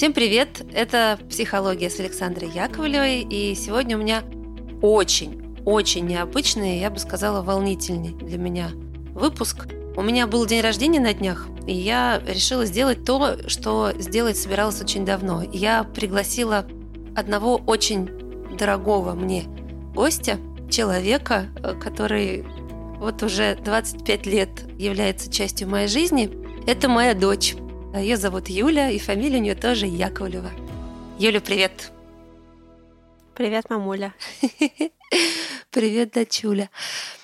Всем привет! Это «Психология» с Александрой Яковлевой, и сегодня у меня очень, очень необычный, я бы сказала, волнительный для меня выпуск. У меня был день рождения на днях, и я решила сделать то, что сделать собиралась очень давно. Я пригласила одного очень дорогого мне гостя, человека, который вот уже 25 лет является частью моей жизни. Это моя дочь. Ее зовут Юля, и фамилия у нее тоже Яковлева. Юля, привет. Привет, мамуля. Привет, дочуля.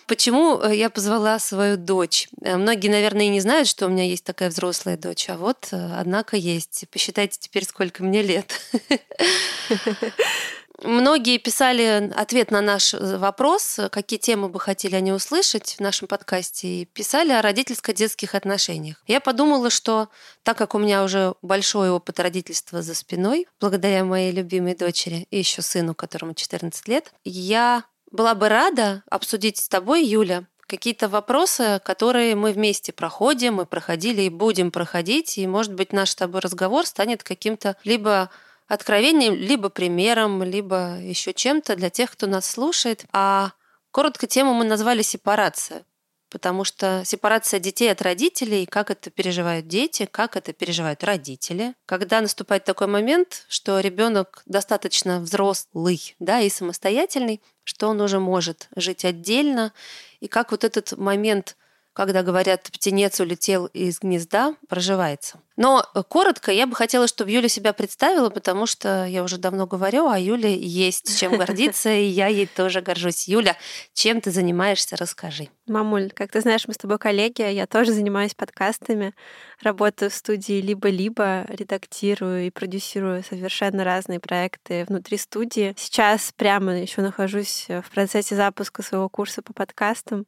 Почему э, я позвала свою дочь? Э, многие, наверное, и не знают, что у меня есть такая взрослая дочь, а вот, э, однако, есть. Посчитайте теперь, сколько мне лет. Многие писали ответ на наш э, вопрос, какие темы бы хотели они услышать в нашем подкасте, и писали о родительско-детских отношениях. Я подумала, что так как у меня уже большой опыт родительства за спиной, благодаря моей любимой дочери и еще сыну, которому 14 лет, я была бы рада обсудить с тобой, Юля, какие-то вопросы, которые мы вместе проходим, мы проходили и будем проходить, и, может быть, наш с тобой разговор станет каким-то либо откровением, либо примером, либо еще чем-то для тех, кто нас слушает. А коротко тему мы назвали «сепарация», потому что сепарация детей от родителей, как это переживают дети, как это переживают родители. Когда наступает такой момент, что ребенок достаточно взрослый да, и самостоятельный, что он уже может жить отдельно, и как вот этот момент – когда говорят «птенец улетел из гнезда», проживается. Но э, коротко я бы хотела, чтобы Юля себя представила, потому что я уже давно говорю, а Юля есть чем гордиться, и я ей тоже горжусь. Юля, чем ты занимаешься, расскажи. Мамуль, как ты знаешь, мы с тобой коллеги, я тоже занимаюсь подкастами, работаю в студии «Либо-либо», редактирую и продюсирую совершенно разные проекты внутри студии. Сейчас прямо еще нахожусь в процессе запуска своего курса по подкастам.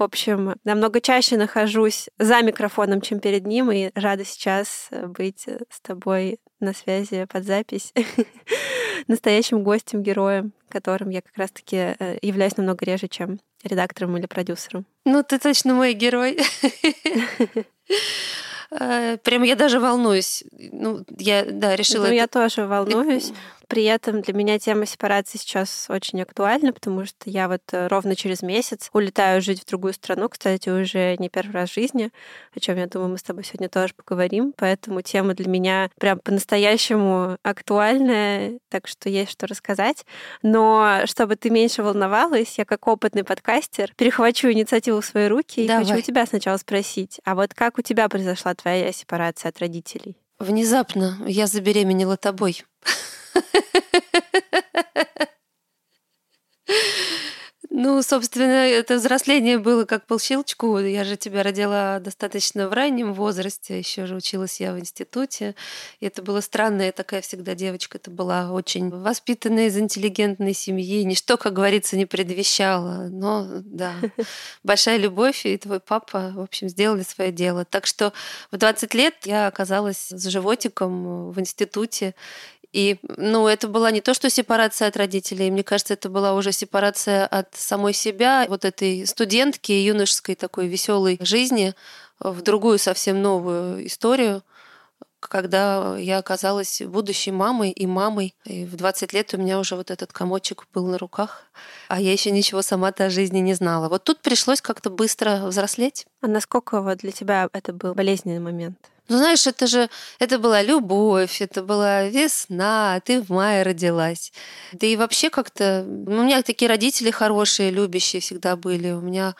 В общем, намного чаще нахожусь за микрофоном, чем перед ним, и рада сейчас быть с тобой на связи под запись настоящим гостем, героем, которым я как раз-таки э, являюсь намного реже, чем редактором или продюсером. Ну, ты точно мой герой. Э, прям я даже волнуюсь. Ну, я, да, решила... Ну, я тоже волнуюсь. При этом для меня тема сепарации сейчас очень актуальна, потому что я вот э, ровно через месяц улетаю жить в другую страну, кстати, уже не первый раз в жизни, о чем я думаю, мы с тобой сегодня тоже поговорим. Поэтому тема для меня прям по-настоящему актуальная, так что есть что рассказать. Но чтобы ты меньше волновалась, я как опытный подкастер перехвачу инициативу в свои руки Давай. и хочу у тебя сначала спросить, а вот как у тебя произошла твоя сепарация от родителей? Внезапно я забеременела тобой. Ну, собственно, это взросление было как по щелчку. Я же тебя родила достаточно в раннем возрасте, еще же училась я в институте. И это было странно, я такая всегда девочка. Это была очень воспитанная из интеллигентной семьи. Ничто, как говорится, не предвещало. Но да, большая любовь, и твой папа, в общем, сделали свое дело. Так что в 20 лет я оказалась с животиком в институте. И, ну, это была не то, что сепарация от родителей, мне кажется, это была уже сепарация от самой себя, вот этой студентки, юношеской такой веселой жизни в другую совсем новую историю, когда я оказалась будущей мамой и мамой. И в 20 лет у меня уже вот этот комочек был на руках, а я еще ничего сама-то о жизни не знала. Вот тут пришлось как-то быстро взрослеть. А насколько вот для тебя это был болезненный момент? Ну, знаешь, это же, это была любовь, это была весна, ты в мае родилась. Да и вообще как-то, ну, у меня такие родители хорошие, любящие всегда были. У меня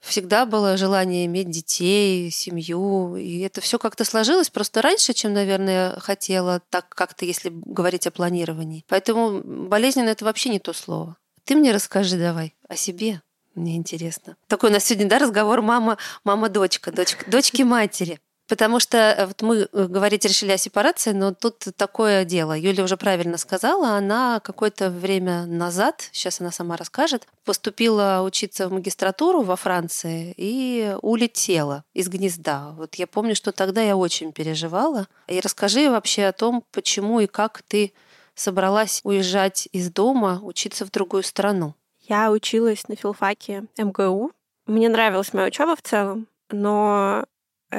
всегда было желание иметь детей, семью, и это все как-то сложилось просто раньше, чем, наверное, хотела, так как-то, если говорить о планировании. Поэтому болезненно это вообще не то слово. Ты мне расскажи давай о себе. Мне интересно. Такой у нас сегодня, да, разговор мама, мама-дочка, дочка, дочки-матери. Потому что э, вот мы э, говорить решили о сепарации, но тут такое дело. Юля уже правильно сказала, она какое-то время назад, сейчас она сама расскажет, поступила учиться в магистратуру во Франции и улетела из гнезда. Вот я помню, что тогда я очень переживала. И расскажи вообще о том, почему и как ты собралась уезжать из дома, учиться в другую страну. Я училась на филфаке МГУ. Мне нравилась моя учеба в целом, но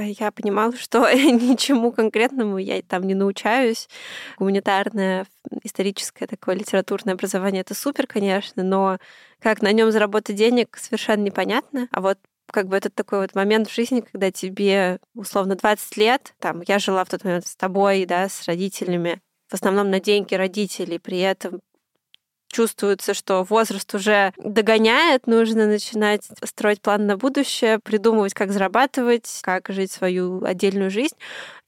я понимала, что ничему конкретному я там не научаюсь. Гуманитарное, историческое такое литературное образование это супер, конечно, но как на нем заработать денег совершенно непонятно. А вот как бы это такой вот момент в жизни, когда тебе условно 20 лет, там я жила в тот момент с тобой, да, с родителями, в основном на деньги родителей, при этом чувствуется, что возраст уже догоняет, нужно начинать строить план на будущее, придумывать, как зарабатывать, как жить свою отдельную жизнь.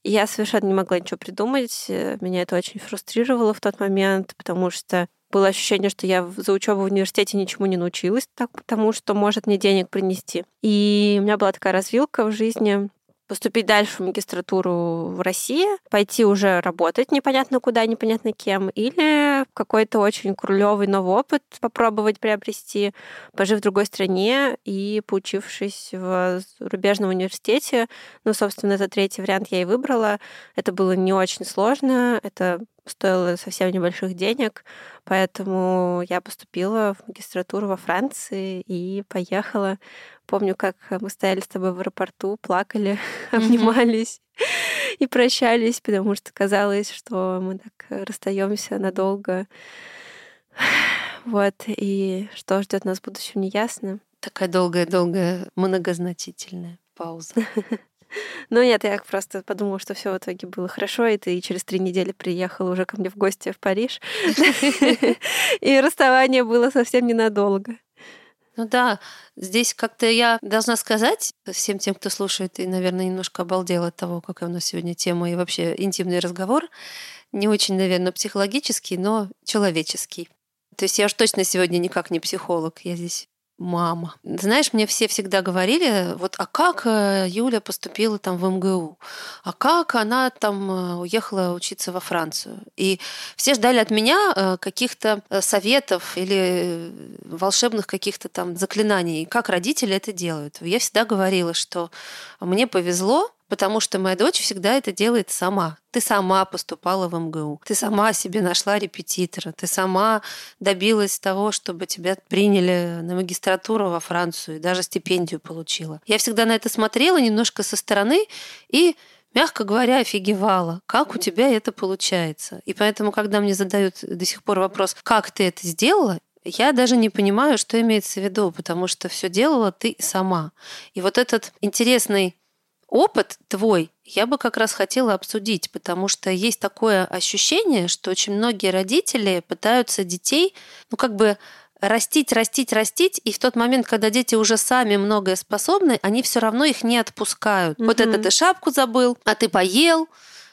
Я совершенно не могла ничего придумать. Меня это очень фрустрировало в тот момент, потому что было ощущение, что я за учебу в университете ничему не научилась, так потому что может мне денег принести. И у меня была такая развилка в жизни, поступить дальше в магистратуру в России, пойти уже работать непонятно куда, непонятно кем, или какой-то очень крулевый новый опыт попробовать приобрести, пожив в другой стране и поучившись в рубежном университете. Ну, собственно, это третий вариант я и выбрала. Это было не очень сложно, это стоило совсем небольших денег, поэтому я поступила в магистратуру во Франции и поехала. Помню, как мы стояли с тобой в аэропорту, плакали, обнимались и прощались, потому что казалось, что мы так расстаемся надолго. Вот, и что ждет нас в будущем, неясно. Такая долгая-долгая, многозначительная пауза. Ну нет, я просто подумала, что все в итоге было хорошо, и ты через три недели приехала уже ко мне в гости в Париж. И расставание было совсем ненадолго. Ну да, здесь как-то я должна сказать всем тем, кто слушает и, наверное, немножко обалдел от того, какая у нас сегодня тема и вообще интимный разговор. Не очень, наверное, психологический, но человеческий. То есть я уж точно сегодня никак не психолог. Я здесь мама. Знаешь, мне все всегда говорили, вот, а как э, Юля поступила там в МГУ? А как она там э, уехала учиться во Францию? И все ждали от меня э, каких-то советов или волшебных каких-то там заклинаний, как родители это делают. Я всегда говорила, что мне повезло, потому что моя дочь всегда это делает сама. Ты сама поступала в МГУ, ты сама себе нашла репетитора, ты сама добилась того, чтобы тебя приняли на магистратуру во Францию и даже стипендию получила. Я всегда на это смотрела немножко со стороны и мягко говоря, офигевала, как у тебя это получается. И поэтому, когда мне задают до сих пор вопрос, как ты это сделала, я даже не понимаю, что имеется в виду, потому что все делала ты сама. И вот этот интересный опыт твой я бы как раз хотела обсудить, потому что есть такое ощущение, что очень многие родители пытаются детей, ну как бы растить, растить, растить, и в тот момент, когда дети уже сами многое способны, они все равно их не отпускают. Mm-hmm. Вот это ты шапку забыл, а ты поел,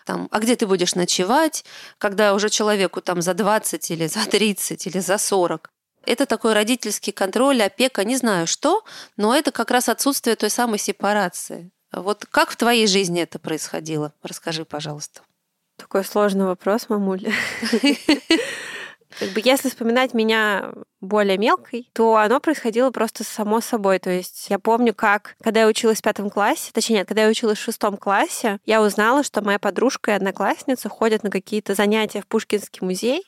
там, а где ты будешь ночевать, когда уже человеку там за 20 или за 30 или за 40. Это такой родительский контроль, опека, не знаю что, но это как раз отсутствие той самой сепарации. Вот как в твоей жизни это происходило? Расскажи, пожалуйста. Такой сложный вопрос, мамуля. Как бы если вспоминать меня более мелкой, то оно происходило просто само собой. То есть я помню, как, когда я училась в пятом классе, точнее, нет, когда я училась в шестом классе, я узнала, что моя подружка и одноклассница ходят на какие-то занятия в Пушкинский музей,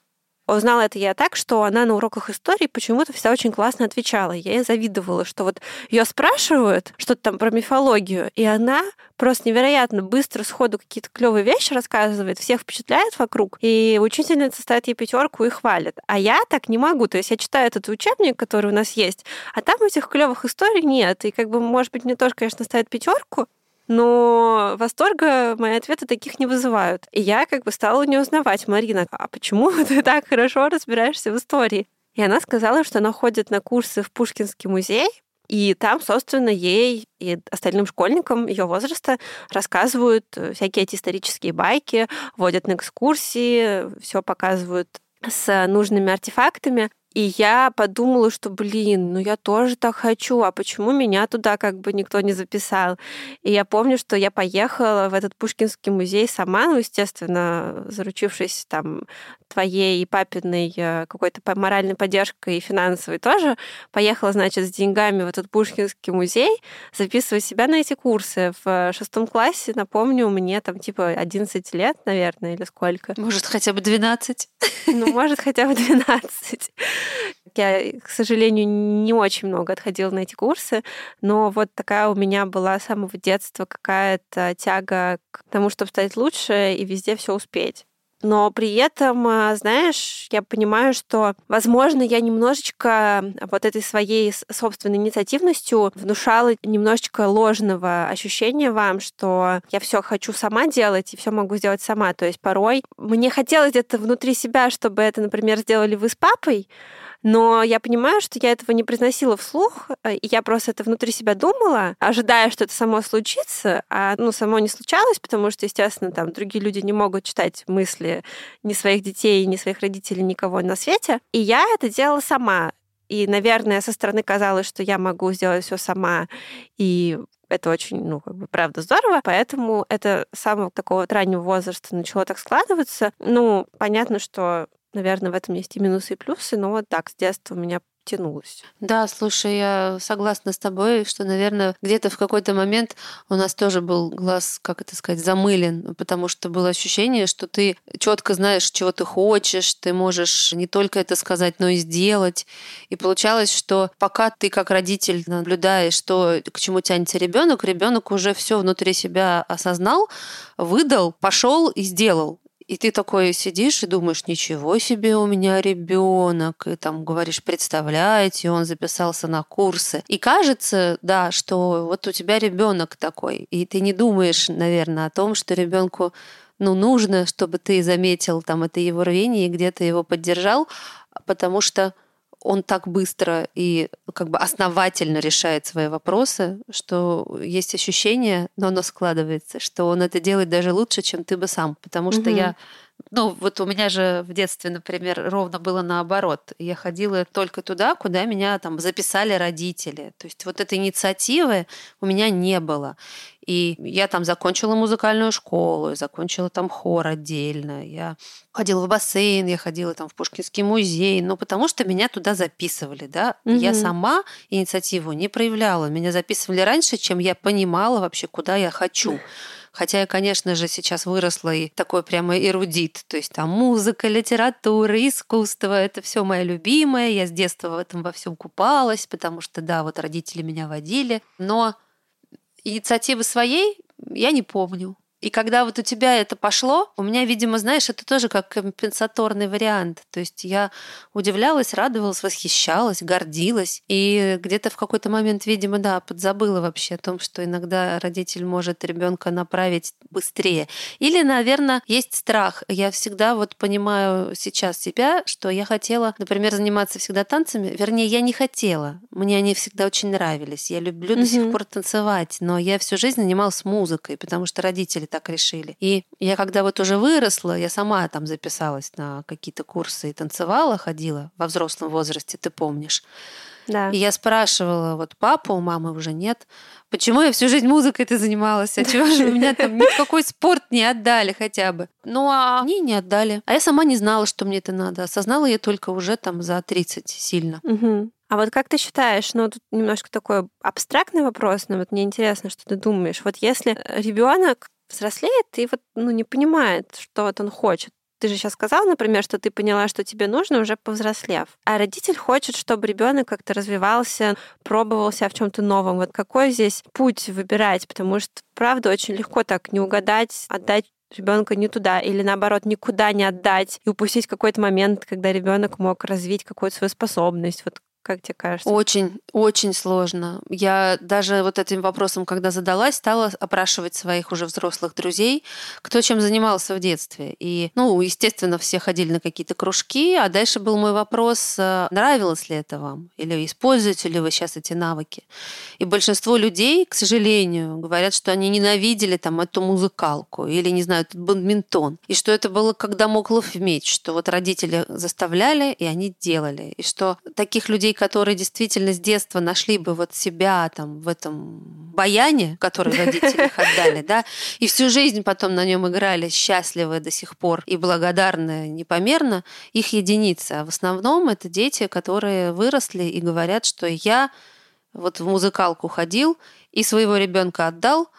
Узнала это я так, что она на уроках истории почему-то всегда очень классно отвечала. Я ей завидовала, что вот ее спрашивают что-то там про мифологию, и она просто невероятно быстро сходу какие-то клевые вещи рассказывает, всех впечатляет вокруг, и учительница ставит ей пятерку и хвалит. А я так не могу. То есть я читаю этот учебник, который у нас есть, а там этих клевых историй нет. И как бы, может быть, мне тоже, конечно, ставят пятерку, но восторга мои ответы таких не вызывают. И я как бы стала у нее узнавать, Марина, а почему ты так хорошо разбираешься в истории? И она сказала, что она ходит на курсы в Пушкинский музей, и там, собственно, ей и остальным школьникам ее возраста рассказывают э, всякие эти исторические байки, водят на экскурсии, все показывают с нужными артефактами. И я подумала, что, блин, ну я тоже так хочу, а почему меня туда как бы никто не записал? И я помню, что я поехала в этот Пушкинский музей сама, ну, естественно, заручившись там твоей и папиной э, какой-то моральной поддержкой и финансовой тоже, поехала, значит, с деньгами в этот Пушкинский музей, записывать себя на эти курсы. В шестом классе, напомню, мне там типа 11 лет, наверное, или сколько. Может, хотя бы 12? Ну, может, хотя бы 12. Я, к сожалению, не очень много отходила на эти курсы, но вот такая у меня была с самого детства какая-то тяга к тому, чтобы стать лучше и везде все успеть. Но при этом, а, знаешь, я понимаю, что, возможно, я немножечко вот этой своей собственной инициативностью внушала немножечко ложного ощущения вам, что я все хочу сама делать и все могу сделать сама. То есть порой мне хотелось где-то внутри себя, чтобы это, например, сделали вы с папой, но я понимаю, что я этого не произносила вслух, э, и я просто это внутри себя думала, ожидая, что это само случится, а ну, само не случалось, потому что, естественно, там другие люди не могут читать мысли ни своих детей, ни своих родителей, никого на свете. И я это делала сама. И, наверное, со стороны казалось, что я могу сделать все сама, и это очень, ну, как бы, правда, здорово. Поэтому это с самого такого раннего возраста начало так складываться. Ну, понятно, что наверное, в этом есть и минусы, и плюсы, но вот так, с детства у меня тянулось. Да, слушай, я согласна с тобой, что, наверное, где-то в какой-то момент у нас тоже был глаз, как это сказать, замылен, потому что было ощущение, что ты четко знаешь, чего ты хочешь, ты можешь не только это сказать, но и сделать. И получалось, что пока ты как родитель наблюдаешь, что к чему тянется ребенок, ребенок уже все внутри себя осознал, выдал, пошел и сделал. И ты такой сидишь и думаешь, ничего себе у меня ребенок, и там говоришь, представляете, он записался на курсы. И кажется, да, что вот у тебя ребенок такой, и ты не думаешь, наверное, о том, что ребенку ну, нужно, чтобы ты заметил там это его рвение и где-то его поддержал, потому что он так быстро и как бы основательно решает свои вопросы, что есть ощущение, но оно складывается, что он это делает даже лучше, чем ты бы сам. Потому что угу. я ну, вот у меня же в детстве, например, ровно было наоборот. Я ходила только туда, куда меня там записали родители. То есть вот этой инициативы у меня не было. И я там закончила музыкальную школу, закончила там хор отдельно. Я ходила в бассейн, я ходила там в Пушкинский музей, но потому что меня туда записывали, да. Угу. Я сама инициативу не проявляла. Меня записывали раньше, чем я понимала вообще, куда я хочу. Хотя я, конечно же, сейчас выросла и такой прямо эрудит. То есть там музыка, литература, искусство — это все мое любимое. Я с детства в этом во всем купалась, потому что, да, вот родители меня водили. Но инициативы своей я не помню. И когда вот у тебя это пошло, у меня, видимо, знаешь, это тоже как компенсаторный вариант. То есть я удивлялась, радовалась, восхищалась, гордилась. И где-то в какой-то момент, видимо, да, подзабыла вообще о том, что иногда родитель может ребенка направить быстрее. Или, наверное, есть страх. Я всегда вот понимаю сейчас себя, что я хотела, например, заниматься всегда танцами. Вернее, я не хотела. Мне они всегда очень нравились. Я люблю mm-hmm. до сих пор танцевать, но я всю жизнь занималась музыкой, потому что родители так решили. И я когда вот уже выросла, я сама там записалась на какие-то курсы и танцевала, ходила во взрослом возрасте, ты помнишь. Да. И я спрашивала вот папу, у мамы уже нет, почему я всю жизнь музыкой ты занималась, а чего же у меня там никакой спорт не отдали хотя бы. Ну, а мне не отдали. А я сама не знала, что мне это надо. Осознала я только уже там за 30 сильно. Угу. А вот как ты считаешь, ну тут немножко такой абстрактный вопрос, но вот мне интересно, что ты думаешь. Вот если ребенок взрослеет и вот ну, не понимает, что вот он хочет. Ты же сейчас сказал, например, что ты поняла, что тебе нужно уже повзрослев. А родитель хочет, чтобы ребенок как-то развивался, пробовал себя в чем-то новом. Вот какой здесь путь выбирать? Потому что, правда, очень легко так не угадать, отдать ребенка не туда или наоборот никуда не отдать и упустить какой-то момент, когда ребенок мог развить какую-то свою способность. Вот как тебе кажется? Очень, очень сложно. Я даже вот этим вопросом, когда задалась, стала опрашивать своих уже взрослых друзей, кто чем занимался в детстве. И, ну, естественно, все ходили на какие-то кружки, а дальше был мой вопрос, э, нравилось ли это вам, или используете ли вы сейчас эти навыки. И большинство людей, к сожалению, говорят, что они ненавидели там эту музыкалку или, не знаю, этот бадминтон. И что это было как дамоклов меч, что вот родители заставляли, и они делали. И что таких людей, которые действительно с детства нашли бы вот себя там в этом баяне, который родители их отдали, да, и всю жизнь потом на нем играли счастливы до сих пор и благодарны непомерно, их единица. А в основном это дети, которые выросли и говорят, что я вот в музыкалку ходил и своего ребенка отдал,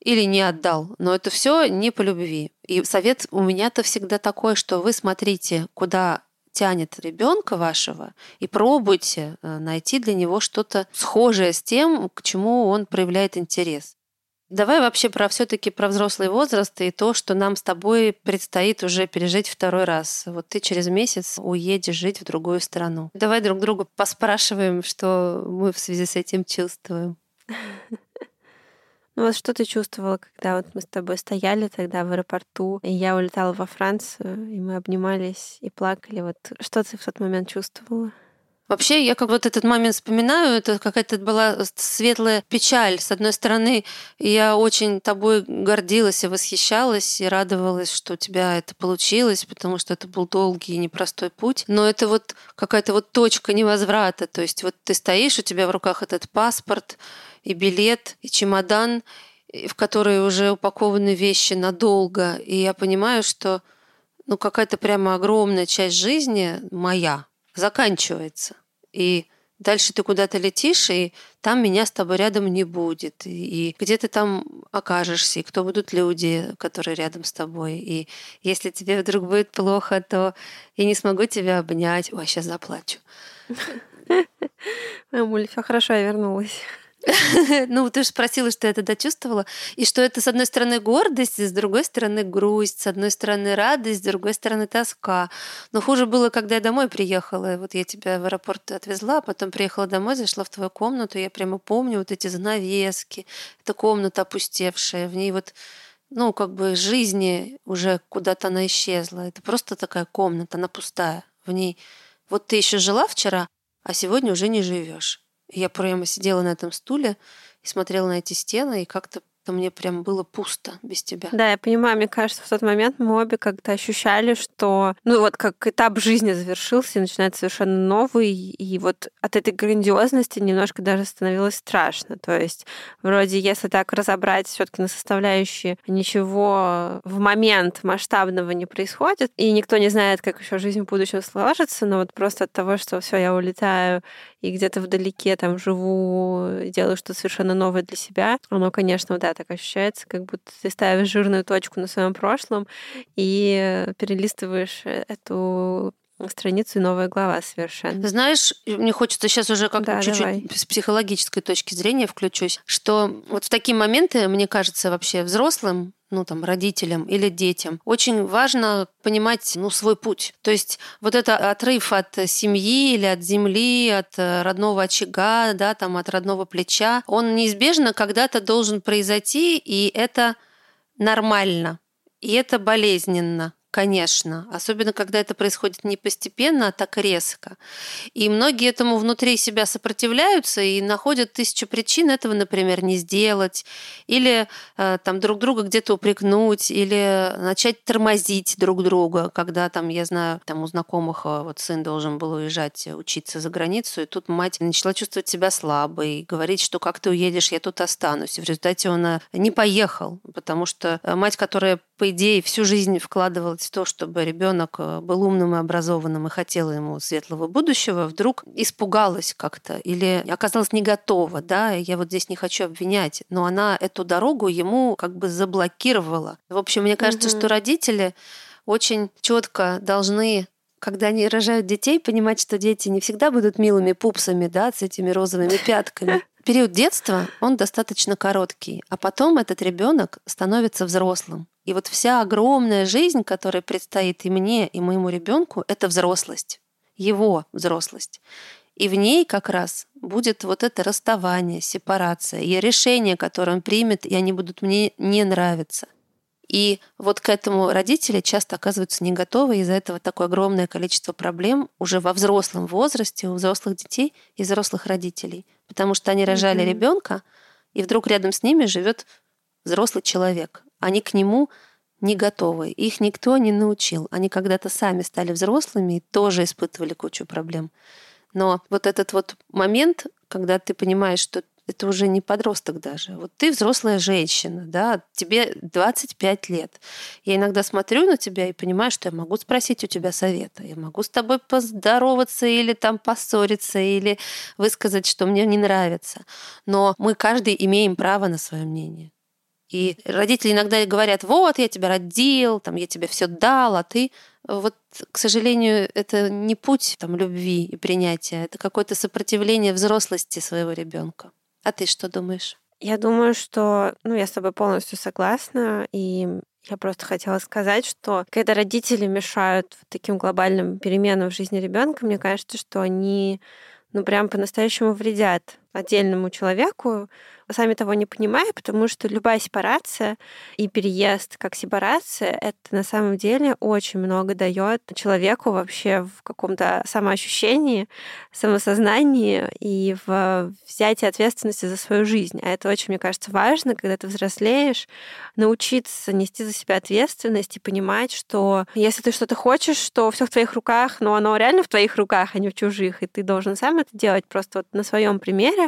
или не отдал. Но это все не по любви. И совет у меня-то всегда такой, что вы смотрите, куда тянет ребенка вашего, и пробуйте э, найти для него что-то схожее с тем, к чему он проявляет интерес. Давай вообще про все-таки про взрослый возраст и то, что нам с тобой предстоит уже пережить второй раз. Вот ты через месяц уедешь жить в другую страну. Давай друг друга поспрашиваем, что мы в связи с этим чувствуем. Ну вот что ты чувствовала, когда вот мы с тобой стояли тогда в аэропорту, и я улетала во Францию, и мы обнимались и плакали. Вот что ты в тот момент чувствовала? Вообще, я как вот этот момент вспоминаю, это какая-то была светлая печаль. С одной стороны, я очень тобой гордилась и восхищалась, и радовалась, что у тебя это получилось, потому что это был долгий и непростой путь. Но это вот какая-то вот точка невозврата. То есть вот ты стоишь, у тебя в руках этот паспорт, и билет, и чемодан, в который уже упакованы вещи надолго. И я понимаю, что ну, какая-то прямо огромная часть жизни моя заканчивается. И дальше ты куда-то летишь, и там меня с тобой рядом не будет. И, где ты там окажешься, и кто будут люди, которые рядом с тобой. И если тебе вдруг будет плохо, то я не смогу тебя обнять. Ой, сейчас заплачу. Мамуль, все хорошо, я вернулась. Ну, ты же спросила, что я тогда чувствовала. И что это, с одной стороны, гордость, с другой стороны, грусть, с одной стороны, радость, с другой стороны, тоска. Но хуже было, когда я домой приехала. Вот я тебя в аэропорт отвезла, а потом приехала домой, зашла в твою комнату. Я прямо помню вот эти занавески. Это комната опустевшая. В ней вот ну, как бы жизни уже куда-то она исчезла. Это просто такая комната, она пустая. В ней вот ты еще жила вчера, а сегодня уже не живешь. Я прямо сидела на этом стуле и смотрела на эти стены, и как-то то мне прям было пусто без тебя. Да, я понимаю, мне кажется, в тот момент мы обе как-то ощущали, что, ну вот как этап жизни завершился, и начинается совершенно новый, и вот от этой грандиозности немножко даже становилось страшно. То есть вроде, если так разобрать все таки на составляющие, ничего в момент масштабного не происходит, и никто не знает, как еще жизнь в будущем сложится, но вот просто от того, что все, я улетаю и где-то вдалеке там живу, делаю что-то совершенно новое для себя, оно, конечно, да, так ощущается, как будто ты ставишь жирную точку на своем прошлом и перелистываешь эту страницу и новая глава совершенно. Знаешь, мне хочется сейчас уже как да, чуть-чуть давай. с психологической точки зрения включусь, что вот в такие моменты, мне кажется, вообще взрослым ну, там, родителям или детям. Очень важно понимать, ну, свой путь. То есть вот это отрыв от семьи или от земли, от э, родного очага, да, там, от родного плеча, он неизбежно когда-то должен произойти, и это нормально, и это болезненно. Конечно, особенно когда это происходит не постепенно, а так резко. И многие этому внутри себя сопротивляются и находят тысячу причин этого, например, не сделать, или э, там друг друга где-то упрекнуть, или начать тормозить друг друга, когда там, я знаю, там у знакомых э, вот сын должен был уезжать учиться за границу, и тут мать начала чувствовать себя слабой, говорить, что как ты уедешь, я тут останусь. И в результате он э, не поехал, потому что мать, которая по идее, всю жизнь вкладывалась в то, чтобы ребенок э, был умным и образованным и хотела ему светлого будущего, вдруг испугалась как-то или оказалась не готова, да, я вот здесь не хочу обвинять, но она эту дорогу ему как бы заблокировала. В общем, мне кажется, угу. что родители очень четко должны когда они рожают детей, понимать, что дети не всегда будут милыми пупсами, да, с этими розовыми пятками. Период детства, он достаточно короткий, а потом этот ребенок становится взрослым. И вот вся огромная жизнь, которая предстоит и мне, и моему ребенку, это взрослость, его взрослость. И в ней как раз будет вот это расставание, сепарация, и решения, которые он примет, и они будут мне не нравиться. И вот к этому родители часто оказываются не готовы, из-за этого такое огромное количество проблем уже во взрослом возрасте у взрослых детей и взрослых родителей, потому что они рожали mm-hmm. ребенка, и вдруг рядом с ними живет взрослый человек, они к нему не готовы. Их никто не научил. Они когда-то сами стали взрослыми и тоже испытывали кучу проблем. Но вот этот вот момент, когда ты понимаешь, что это уже не подросток даже. Вот ты взрослая женщина, да, тебе 25 лет. Я иногда смотрю на тебя и понимаю, что я могу спросить у тебя совета. Я могу с тобой поздороваться или там поссориться, или высказать, что мне не нравится. Но мы каждый имеем право на свое мнение. И родители иногда говорят, вот, я тебя родил, там, я тебе все дал, а ты вот, к сожалению, это не путь там, любви и принятия, это какое-то сопротивление взрослости своего ребенка. А ты что думаешь? Я думаю, что, ну, я с тобой полностью согласна, и я просто хотела сказать, что когда родители мешают таким глобальным переменам в жизни ребенка, мне кажется, что они, ну, прям по-настоящему вредят отдельному человеку, сами того не понимая, потому что любая сепарация и переезд как сепарация, это на самом деле очень много дает человеку вообще в каком-то самоощущении, самосознании и в взятии ответственности за свою жизнь. А это очень, мне кажется, важно, когда ты взрослеешь, научиться нести за себя ответственность и понимать, что если ты что-то хочешь, что все в твоих руках, но оно реально в твоих руках, а не в чужих, и ты должен сам это делать просто вот на своем примере.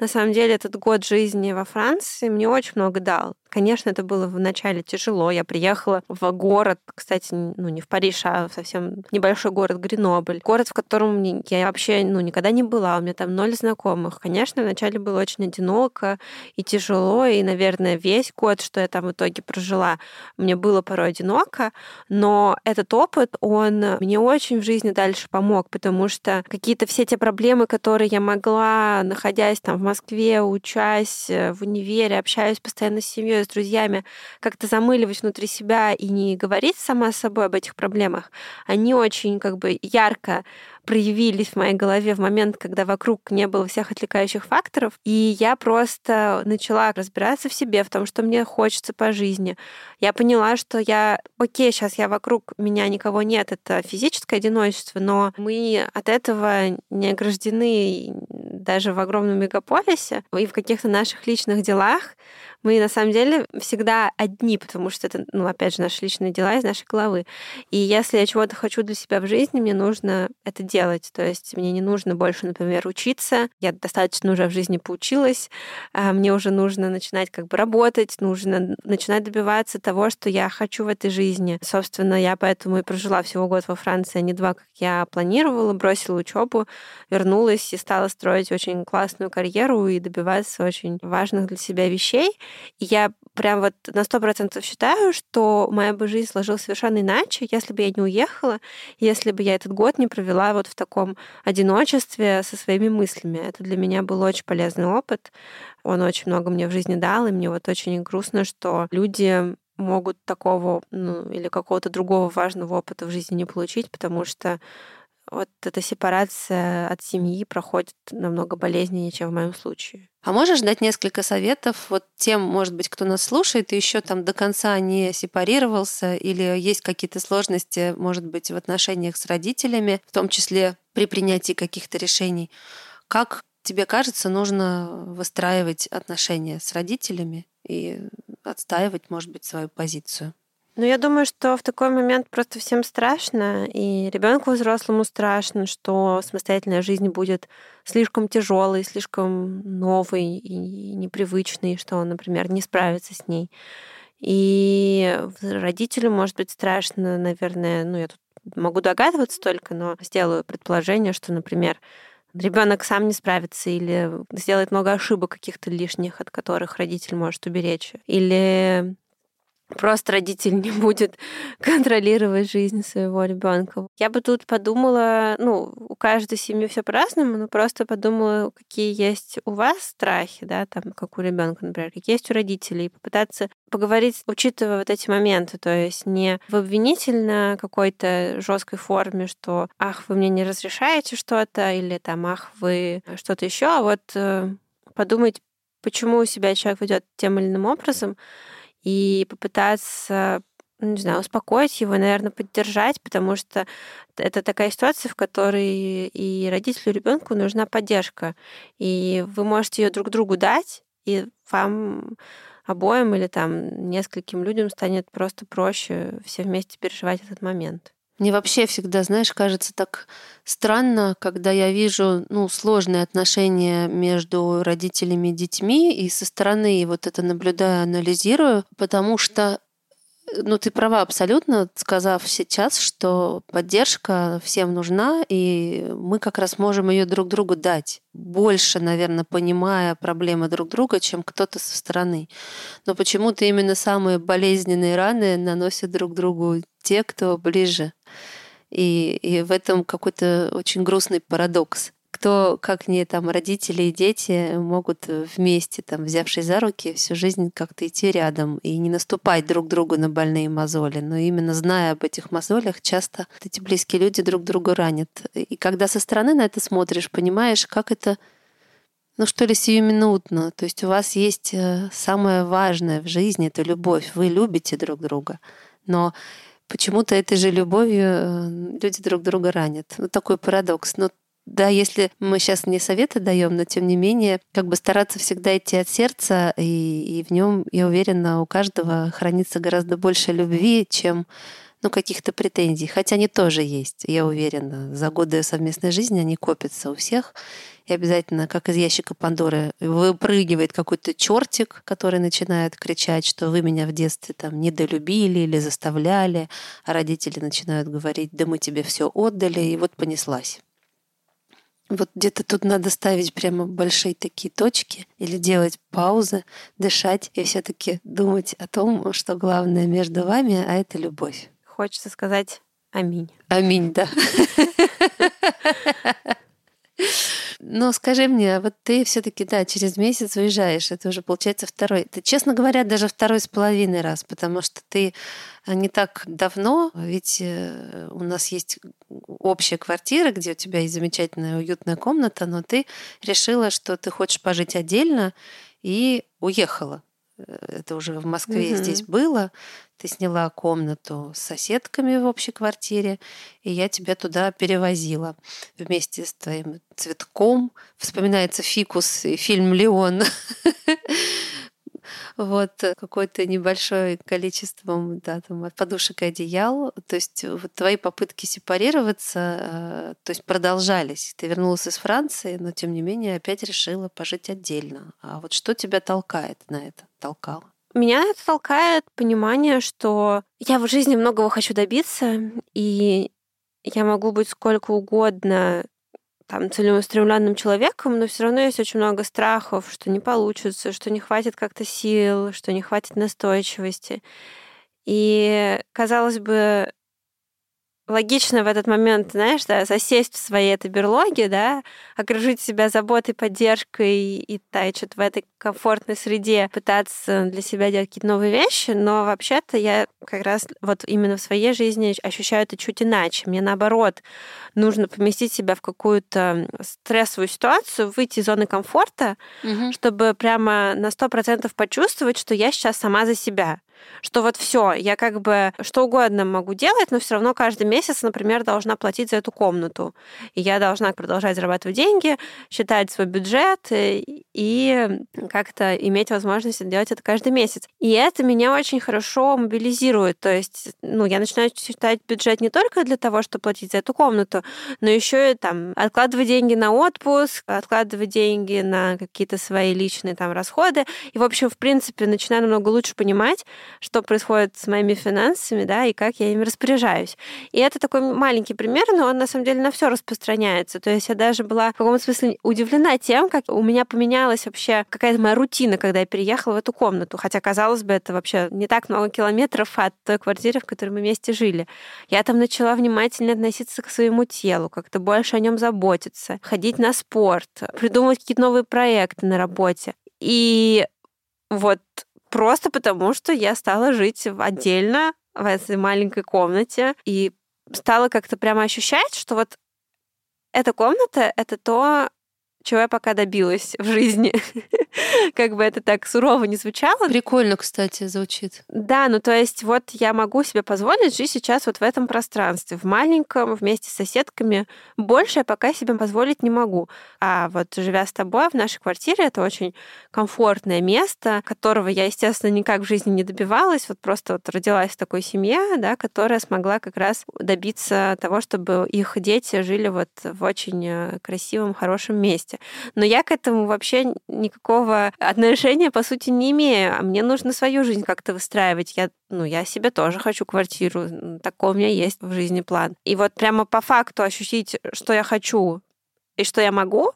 На самом деле этот год жизни во Франции мне очень много дал. Конечно, это было вначале тяжело. Я приехала в город, кстати, ну не в Париж, а совсем небольшой город Гренобль. Город, в котором я вообще ну, никогда не была. У меня там ноль знакомых. Конечно, вначале было очень одиноко и тяжело. И, наверное, весь год, что я там в итоге прожила, мне было порой одиноко. Но этот опыт, он мне очень в жизни дальше помог, потому что какие-то все те проблемы, которые я могла, находясь там в Москве, учась э, в универе, общаюсь постоянно с семьей, с друзьями, как-то замыливать внутри себя и не говорить сама с собой об этих проблемах, они очень как бы ярко проявились в моей голове в момент, когда вокруг не было всех отвлекающих факторов, и я просто начала разбираться в себе, в том, что мне хочется по жизни. Я поняла, что я, окей, сейчас я вокруг меня никого нет, это физическое одиночество, но мы от этого не ограждены даже в огромном мегаполисе и в каких-то наших личных делах мы на самом деле всегда одни, потому что это, ну, опять же, наши личные дела из нашей головы. И если я чего-то хочу для себя в жизни, мне нужно это делать. То есть мне не нужно больше, например, учиться. Я достаточно уже в жизни поучилась. А мне уже нужно начинать как бы работать, нужно начинать добиваться того, что я хочу в этой жизни. Собственно, я поэтому и прожила всего год во Франции, а не два, как я планировала, бросила учебу, вернулась и стала строить очень классную карьеру и добиваться очень важных для себя вещей. Я прям вот на сто процентов считаю, что моя бы жизнь сложилась совершенно иначе, если бы я не уехала, если бы я этот год не провела вот в таком одиночестве со своими мыслями. Это для меня был очень полезный опыт. Он очень много мне в жизни дал, и мне вот очень грустно, что люди могут такого ну, или какого-то другого важного опыта в жизни не получить, потому что вот эта сепарация от семьи проходит намного болезненнее, чем в моем случае. А можешь дать несколько советов вот тем, может быть, кто нас слушает и еще там до конца не сепарировался или есть какие-то сложности, может быть, в отношениях с родителями, в том числе при принятии каких-то решений. Как тебе кажется, нужно выстраивать отношения с родителями и отстаивать, может быть, свою позицию? Ну, я думаю, что в такой момент просто всем страшно, и ребенку взрослому страшно, что самостоятельная жизнь будет слишком тяжелой, слишком новой и непривычной, что он, например, не справится с ней. И родителю может быть страшно, наверное, ну, я тут могу догадываться только, но сделаю предположение, что, например, ребенок сам не справится или сделает много ошибок каких-то лишних, от которых родитель может уберечь. Или просто родитель не будет контролировать жизнь своего ребенка. Я бы тут подумала, ну, у каждой семьи все по-разному, но просто подумала, какие есть у вас страхи, да, там, как у ребенка, например, какие есть у родителей, и попытаться поговорить, учитывая вот эти моменты, то есть не в обвинительно какой-то жесткой форме, что ах, вы мне не разрешаете что-то, или там ах, вы что-то еще, а вот э, подумать, почему себя человек ведет тем или иным образом, и попытаться ну, не знаю, успокоить его, наверное, поддержать, потому что это такая ситуация, в которой и родителю, и ребенку нужна поддержка. И вы можете ее друг другу дать, и вам обоим или там нескольким людям станет просто проще все вместе переживать этот момент. Мне вообще всегда, знаешь, кажется так странно, когда я вижу ну, сложные отношения между родителями и детьми, и со стороны вот это наблюдаю, анализирую, потому что Ну, ты права абсолютно, сказав сейчас, что поддержка всем нужна, и мы как раз можем ее друг другу дать. Больше, наверное, понимая проблемы друг друга, чем кто-то со стороны. Но почему-то именно самые болезненные раны наносят друг другу те, кто ближе. И, и в этом какой-то очень грустный парадокс кто, как не там родители и дети, могут вместе, там, взявшись за руки, всю жизнь как-то идти рядом и не наступать друг другу на больные мозоли. Но именно зная об этих мозолях, часто эти близкие люди друг друга ранят. И когда со стороны на это смотришь, понимаешь, как это ну что ли, сиюминутно. То есть у вас есть э, самое важное в жизни — это любовь. Вы любите друг друга. Но почему-то этой же любовью э, люди друг друга ранят. Вот такой парадокс. Но да, если мы сейчас не советы даем, но тем не менее, как бы стараться всегда идти от сердца, и, и в нем, я уверена, у каждого хранится гораздо больше любви, чем ну, каких-то претензий. Хотя они тоже есть, я уверена. За годы совместной жизни они копятся у всех. И обязательно, как из ящика Пандоры, выпрыгивает какой-то чертик, который начинает кричать, что вы меня в детстве там недолюбили или заставляли, а родители начинают говорить, да мы тебе все отдали, и вот понеслась. Вот где-то тут надо ставить прямо большие такие точки или делать паузы, дышать и все-таки думать о том, что главное между вами, а это любовь. Хочется сказать аминь. Аминь, да. Но скажи мне, а вот ты все-таки, да, через месяц уезжаешь, это уже получается второй. Ты, честно говоря, даже второй с половиной раз, потому что ты а, не так давно, ведь э, у нас есть общая квартира, где у тебя есть замечательная уютная комната, но ты решила, что ты хочешь пожить отдельно и уехала. Это уже в Москве угу. здесь было. Ты сняла комнату с соседками в общей квартире, и я тебя туда перевозила вместе с твоим цветком. Вспоминается фикус и фильм «Леон». вот какое-то небольшое количество да, там, подушек и одеял. То есть вот твои попытки сепарироваться, э, то есть продолжались. Ты вернулась из Франции, но тем не менее опять решила пожить отдельно. А вот что тебя толкает на это? Толкало? Меня это толкает понимание, что я в жизни многого хочу добиться, и я могу быть сколько угодно там целеустремленным человеком, но все равно есть очень много страхов, что не получится, что не хватит как-то сил, что не хватит настойчивости. И, казалось бы, логично в этот момент, знаешь, да, засесть в своей этой берлоге, да, окружить себя заботой, поддержкой и тайчут в этой комфортной среде, пытаться для себя делать какие-то новые вещи, но вообще-то я как раз вот именно в своей жизни ощущаю это чуть иначе. Мне наоборот нужно поместить себя в какую-то стрессовую ситуацию, выйти из зоны комфорта, угу. чтобы прямо на сто процентов почувствовать, что я сейчас сама за себя что вот все, я как бы что угодно могу делать, но все равно каждый месяц, например, должна платить за эту комнату. И я должна продолжать зарабатывать деньги, считать свой бюджет э, и как-то иметь возможность делать это каждый месяц. И это меня очень хорошо мобилизирует. То есть, ну, я начинаю считать бюджет не только для того, чтобы платить за эту комнату, но еще и там откладывать деньги на отпуск, откладывать деньги на какие-то свои личные там расходы. И, в общем, в принципе, начинаю намного лучше понимать, что происходит с моими финансами, да, и как я ими распоряжаюсь. И это такой маленький пример, но он на самом деле на все распространяется. То есть я даже была в каком-то смысле удивлена тем, как у меня поменялась вообще какая-то моя рутина, когда я переехала в эту комнату. Хотя, казалось бы, это вообще не так много километров от той квартиры, в которой мы вместе жили. Я там начала внимательно относиться к своему телу, как-то больше о нем заботиться, ходить на спорт, придумывать какие-то новые проекты на работе. И вот Просто потому, что я стала жить отдельно в этой маленькой комнате и стала как-то прямо ощущать, что вот эта комната — это то, чего я пока добилась в жизни. как бы это так сурово не звучало. Прикольно, кстати, звучит. Да, ну то есть вот я могу себе позволить жить сейчас вот в этом пространстве, в маленьком, вместе с соседками. Больше я пока себе позволить не могу. А вот живя с тобой в нашей квартире, это очень комфортное место, которого я, естественно, никак в жизни не добивалась. Вот просто вот родилась в такой семье, да, которая смогла как раз добиться того, чтобы их дети жили вот в очень э, красивом, хорошем месте. Но я к этому вообще никакого никакого отношения, по сути, не имею. А мне нужно свою жизнь как-то выстраивать. Я, ну, я себе тоже хочу квартиру. Такой у меня есть в жизни план. И вот прямо по факту ощутить, что я хочу и что я могу,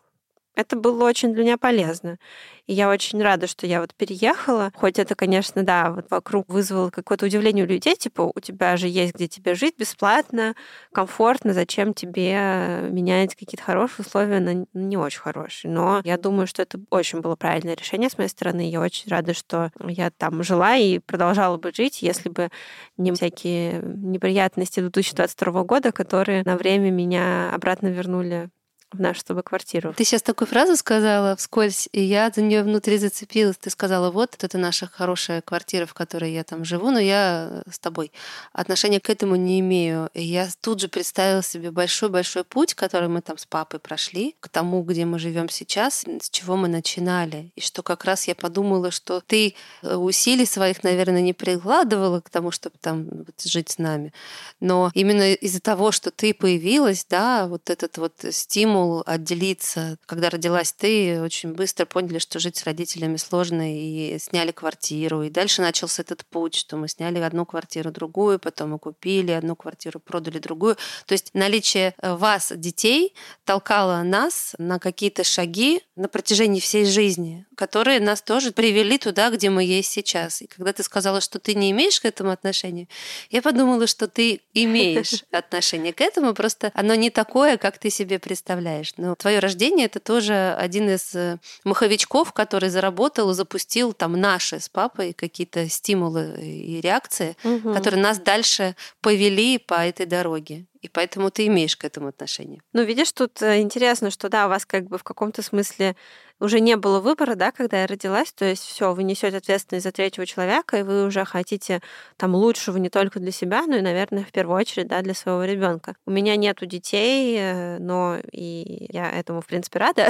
это было очень для меня полезно. И я очень рада, что я вот переехала. Хоть это, конечно, да, вот вокруг вызвало какое-то удивление у людей, типа, у тебя же есть где тебе жить бесплатно, комфортно, зачем тебе менять какие-то хорошие условия на не очень хорошие. Но я думаю, что это очень было правильное решение с моей стороны. Я очень рада, что я там жила и продолжала бы жить, если бы не всякие неприятности 2022 года, которые на время меня обратно вернули в нашу с тобой квартиру. Ты сейчас такую фразу сказала вскользь, и я за нее внутри зацепилась. Ты сказала, вот, это наша хорошая квартира, в которой я там живу, но я с тобой отношения к этому не имею. И я тут же представила себе большой-большой путь, который мы там с папой прошли, к тому, где мы живем сейчас, с чего мы начинали. И что как раз я подумала, что ты э, усилий своих, наверное, не прикладывала к тому, чтобы там жить с нами. Но именно из-за того, что ты появилась, да, вот этот вот стимул стимул отделиться. Когда родилась ты, очень быстро поняли, что жить с родителями сложно, и сняли квартиру. И дальше начался этот путь, что мы сняли одну квартиру, другую, потом мы купили одну квартиру, продали другую. То есть наличие э, вас, детей, толкало нас на какие-то шаги на протяжении всей жизни, которые нас тоже привели туда, где мы есть сейчас. И когда ты сказала, что ты не имеешь к этому отношения, я подумала, что ты имеешь отношение к этому, просто оно не такое, как ты себе представляешь представляешь. Но твое рождение это тоже один из э, маховичков, который заработал и запустил там наши с папой какие-то стимулы и реакции, угу. которые нас дальше повели по этой дороге. И поэтому ты имеешь к этому отношение. Ну, видишь, тут э, интересно, что да, у вас как бы в каком-то смысле уже не было выбора, да, когда я родилась, то есть все, вы несете ответственность за третьего человека, и вы уже хотите там лучшего не только для себя, но и, наверное, в первую очередь, да, для своего ребенка. У меня нету детей, э, но и я этому, в принципе, рада.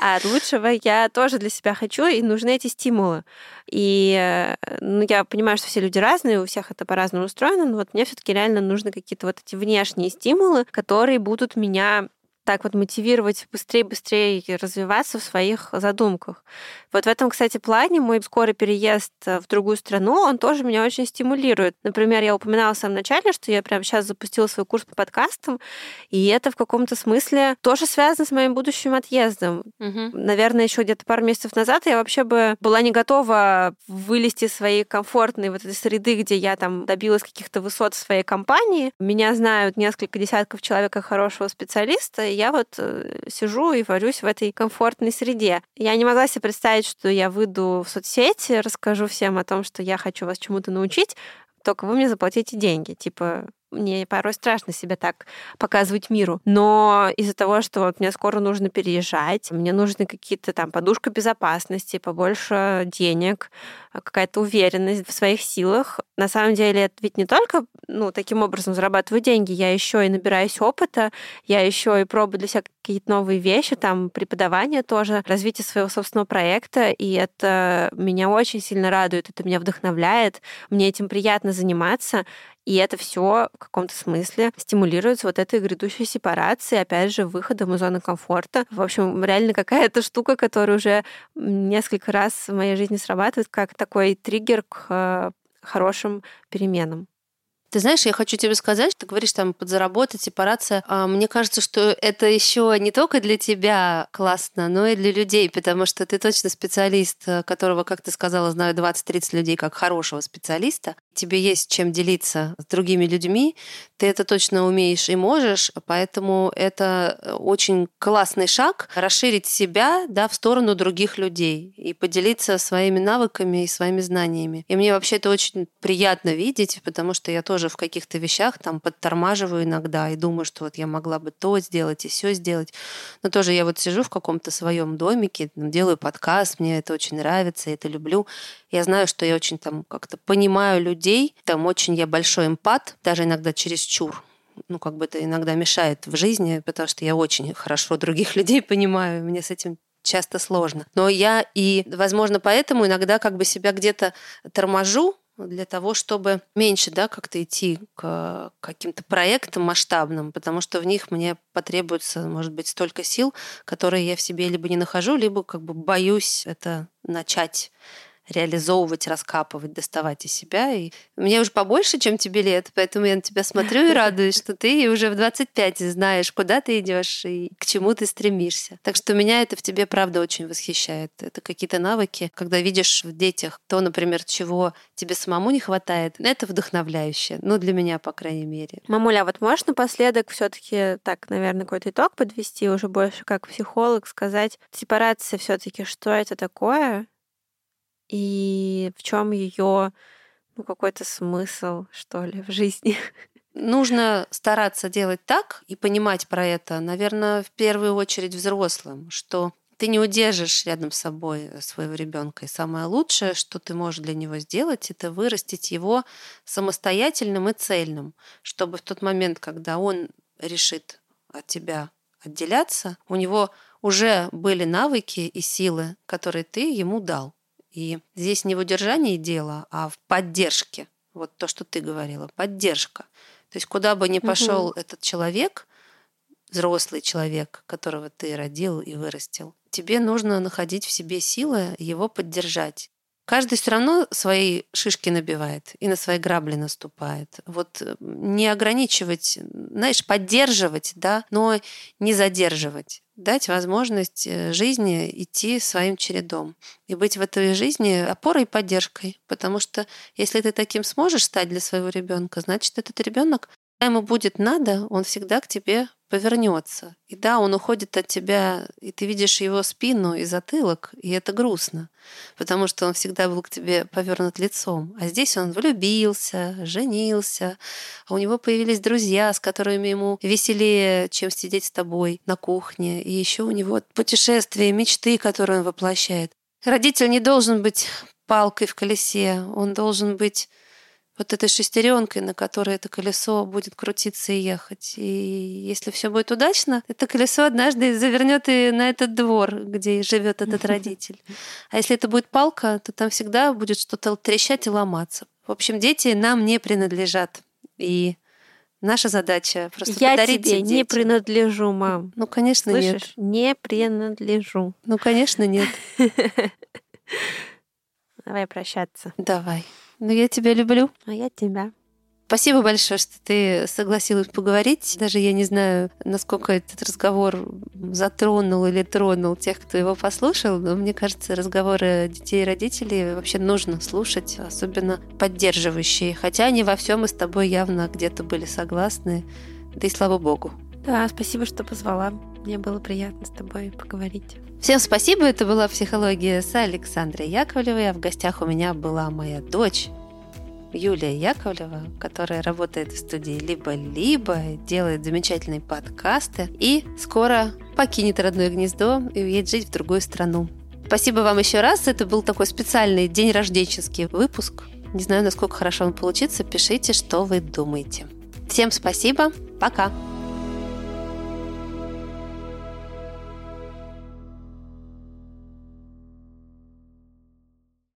А от лучшего я тоже для себя хочу, и нужны эти стимулы. И э, ну, я понимаю, что все люди разные, у всех это по-разному устроено, но вот мне все-таки реально нужны какие-то вот эти внешние стимулы, которые будут меня так вот мотивировать быстрее-быстрее развиваться в своих задумках. Вот в этом, кстати, плане мой скорый переезд э, в другую страну, он тоже меня очень стимулирует. Например, я упоминала в самом начале, что я прямо сейчас запустила свой курс по подкастам, и это в каком-то смысле тоже связано с моим будущим отъездом. Угу. Наверное, еще где-то пару месяцев назад я вообще бы была не готова вылезти из своей комфортной вот этой среды, где я там добилась каких-то высот в своей компании. Меня знают несколько десятков человек хорошего специалиста, я вот э, сижу и варюсь в этой комфортной среде. Я не могла себе представить, что я выйду в соцсети, расскажу всем о том, что я хочу вас чему-то научить, только вы мне заплатите деньги. Типа, мне порой страшно себя так показывать миру. Но из-за того, что вот мне скоро нужно переезжать, мне нужны какие-то там подушка безопасности, побольше денег, какая-то уверенность в своих силах. На самом деле, это ведь не только ну, таким образом зарабатываю деньги, я еще и набираюсь опыта, я еще и пробую для себя какие-то новые вещи, там преподавание тоже, развитие своего собственного проекта, и это меня очень сильно радует, это меня вдохновляет, мне этим приятно заниматься, и это все в каком-то смысле стимулируется вот этой грядущей сепарацией, опять же, выходом из зоны комфорта. В общем, реально какая-то штука, которая уже несколько раз в моей жизни срабатывает, как такой триггер к э, хорошим переменам. Ты знаешь, я хочу тебе сказать, ты говоришь там подзаработать, сепарация. А мне кажется, что это еще не только для тебя классно, но и для людей, потому что ты точно специалист, э, которого, как ты сказала, знаю 20-30 людей как хорошего специалиста. Тебе есть чем делиться с другими людьми, ты это точно умеешь и можешь, поэтому это э, очень классный шаг расширить себя да, в сторону других людей и поделиться своими навыками и своими знаниями. И мне вообще это очень приятно видеть, потому что я тоже тоже в каких-то вещах там подтормаживаю иногда и думаю, что вот я могла бы то сделать и все сделать. Но тоже я вот сижу в каком-то своем домике, делаю подкаст, мне это очень нравится, я это люблю. Я знаю, что я очень там как-то понимаю людей, там очень я большой эмпат, даже иногда через чур ну, как бы это иногда мешает в жизни, потому что я очень хорошо других людей понимаю, мне с этим часто сложно. Но я и, возможно, поэтому иногда как бы себя где-то торможу, для того, чтобы меньше, да, как-то идти к каким-то проектам масштабным, потому что в них мне потребуется, может быть, столько сил, которые я в себе либо не нахожу, либо как бы боюсь это начать реализовывать, раскапывать, доставать из себя. И мне уже побольше, чем тебе лет, поэтому я на тебя смотрю и радуюсь, что ты уже в 25 знаешь, куда ты идешь и к чему ты стремишься. Так что меня это в тебе, правда, очень восхищает. Это какие-то навыки, когда видишь в детях то, например, чего тебе самому не хватает, это вдохновляюще. Ну, для меня, по крайней мере. Мамуля, а вот можешь напоследок все таки так, наверное, какой-то итог подвести, уже больше как психолог сказать, сепарация все таки что это такое, и в чем ее ну, какой-то смысл, что ли, в жизни. Нужно стараться делать так и понимать про это, наверное, в первую очередь взрослым, что ты не удержишь рядом с собой своего ребенка. И самое лучшее, что ты можешь для него сделать, это вырастить его самостоятельным и цельным, чтобы в тот момент, когда он решит от тебя отделяться, у него уже были навыки и силы, которые ты ему дал. И здесь не в удержании дела, а в поддержке. Вот то, что ты говорила, поддержка. То есть куда бы ни пошел угу. этот человек, взрослый человек, которого ты родил и вырастил, тебе нужно находить в себе силы его поддержать. Каждый все равно свои шишки набивает и на свои грабли наступает. Вот э, не ограничивать, знаешь, поддерживать, да, но не задерживать. Дать возможность э, жизни идти своим чередом и быть в этой жизни опорой и поддержкой. Потому что если ты таким сможешь стать для своего ребенка, значит, этот ребенок ему будет надо, он всегда к тебе повернется. И да, он уходит от тебя, и ты видишь его спину и затылок, и это грустно, потому что он всегда был к тебе повернут лицом. А здесь он влюбился, женился, а у него появились друзья, с которыми ему веселее, чем сидеть с тобой на кухне. И еще у него путешествия, мечты, которые он воплощает. Родитель не должен быть палкой в колесе, он должен быть вот этой шестеренкой, на которой это колесо будет крутиться и ехать. И если все будет удачно, это колесо однажды завернет и на этот двор, где живет этот родитель. А если это будет палка, то там всегда будет что-то трещать и ломаться. В общем, дети нам не принадлежат. И наша задача просто Я подарить тебе не принадлежу, мам. Ну, конечно, Слышишь? нет. Не принадлежу. Ну, конечно, нет. Давай прощаться. Давай. Ну, я тебя люблю. А я тебя. Спасибо большое, что ты согласилась поговорить. Даже я не знаю, насколько этот разговор затронул или тронул тех, кто его послушал, но мне кажется, разговоры детей и родителей вообще нужно слушать, особенно поддерживающие. Хотя они во всем мы с тобой явно где-то были согласны. Да и слава богу. Да, спасибо, что позвала. Мне было приятно с тобой поговорить. Всем спасибо, это была «Психология» с Александрой Яковлевой, а в гостях у меня была моя дочь Юлия Яковлева, которая работает в студии «Либо-либо», делает замечательные подкасты и скоро покинет родное гнездо и уедет жить в другую страну. Спасибо вам еще раз. Это был такой специальный день рождеческий выпуск. Не знаю, насколько хорошо он получится. Пишите, что вы думаете. Всем спасибо. Пока.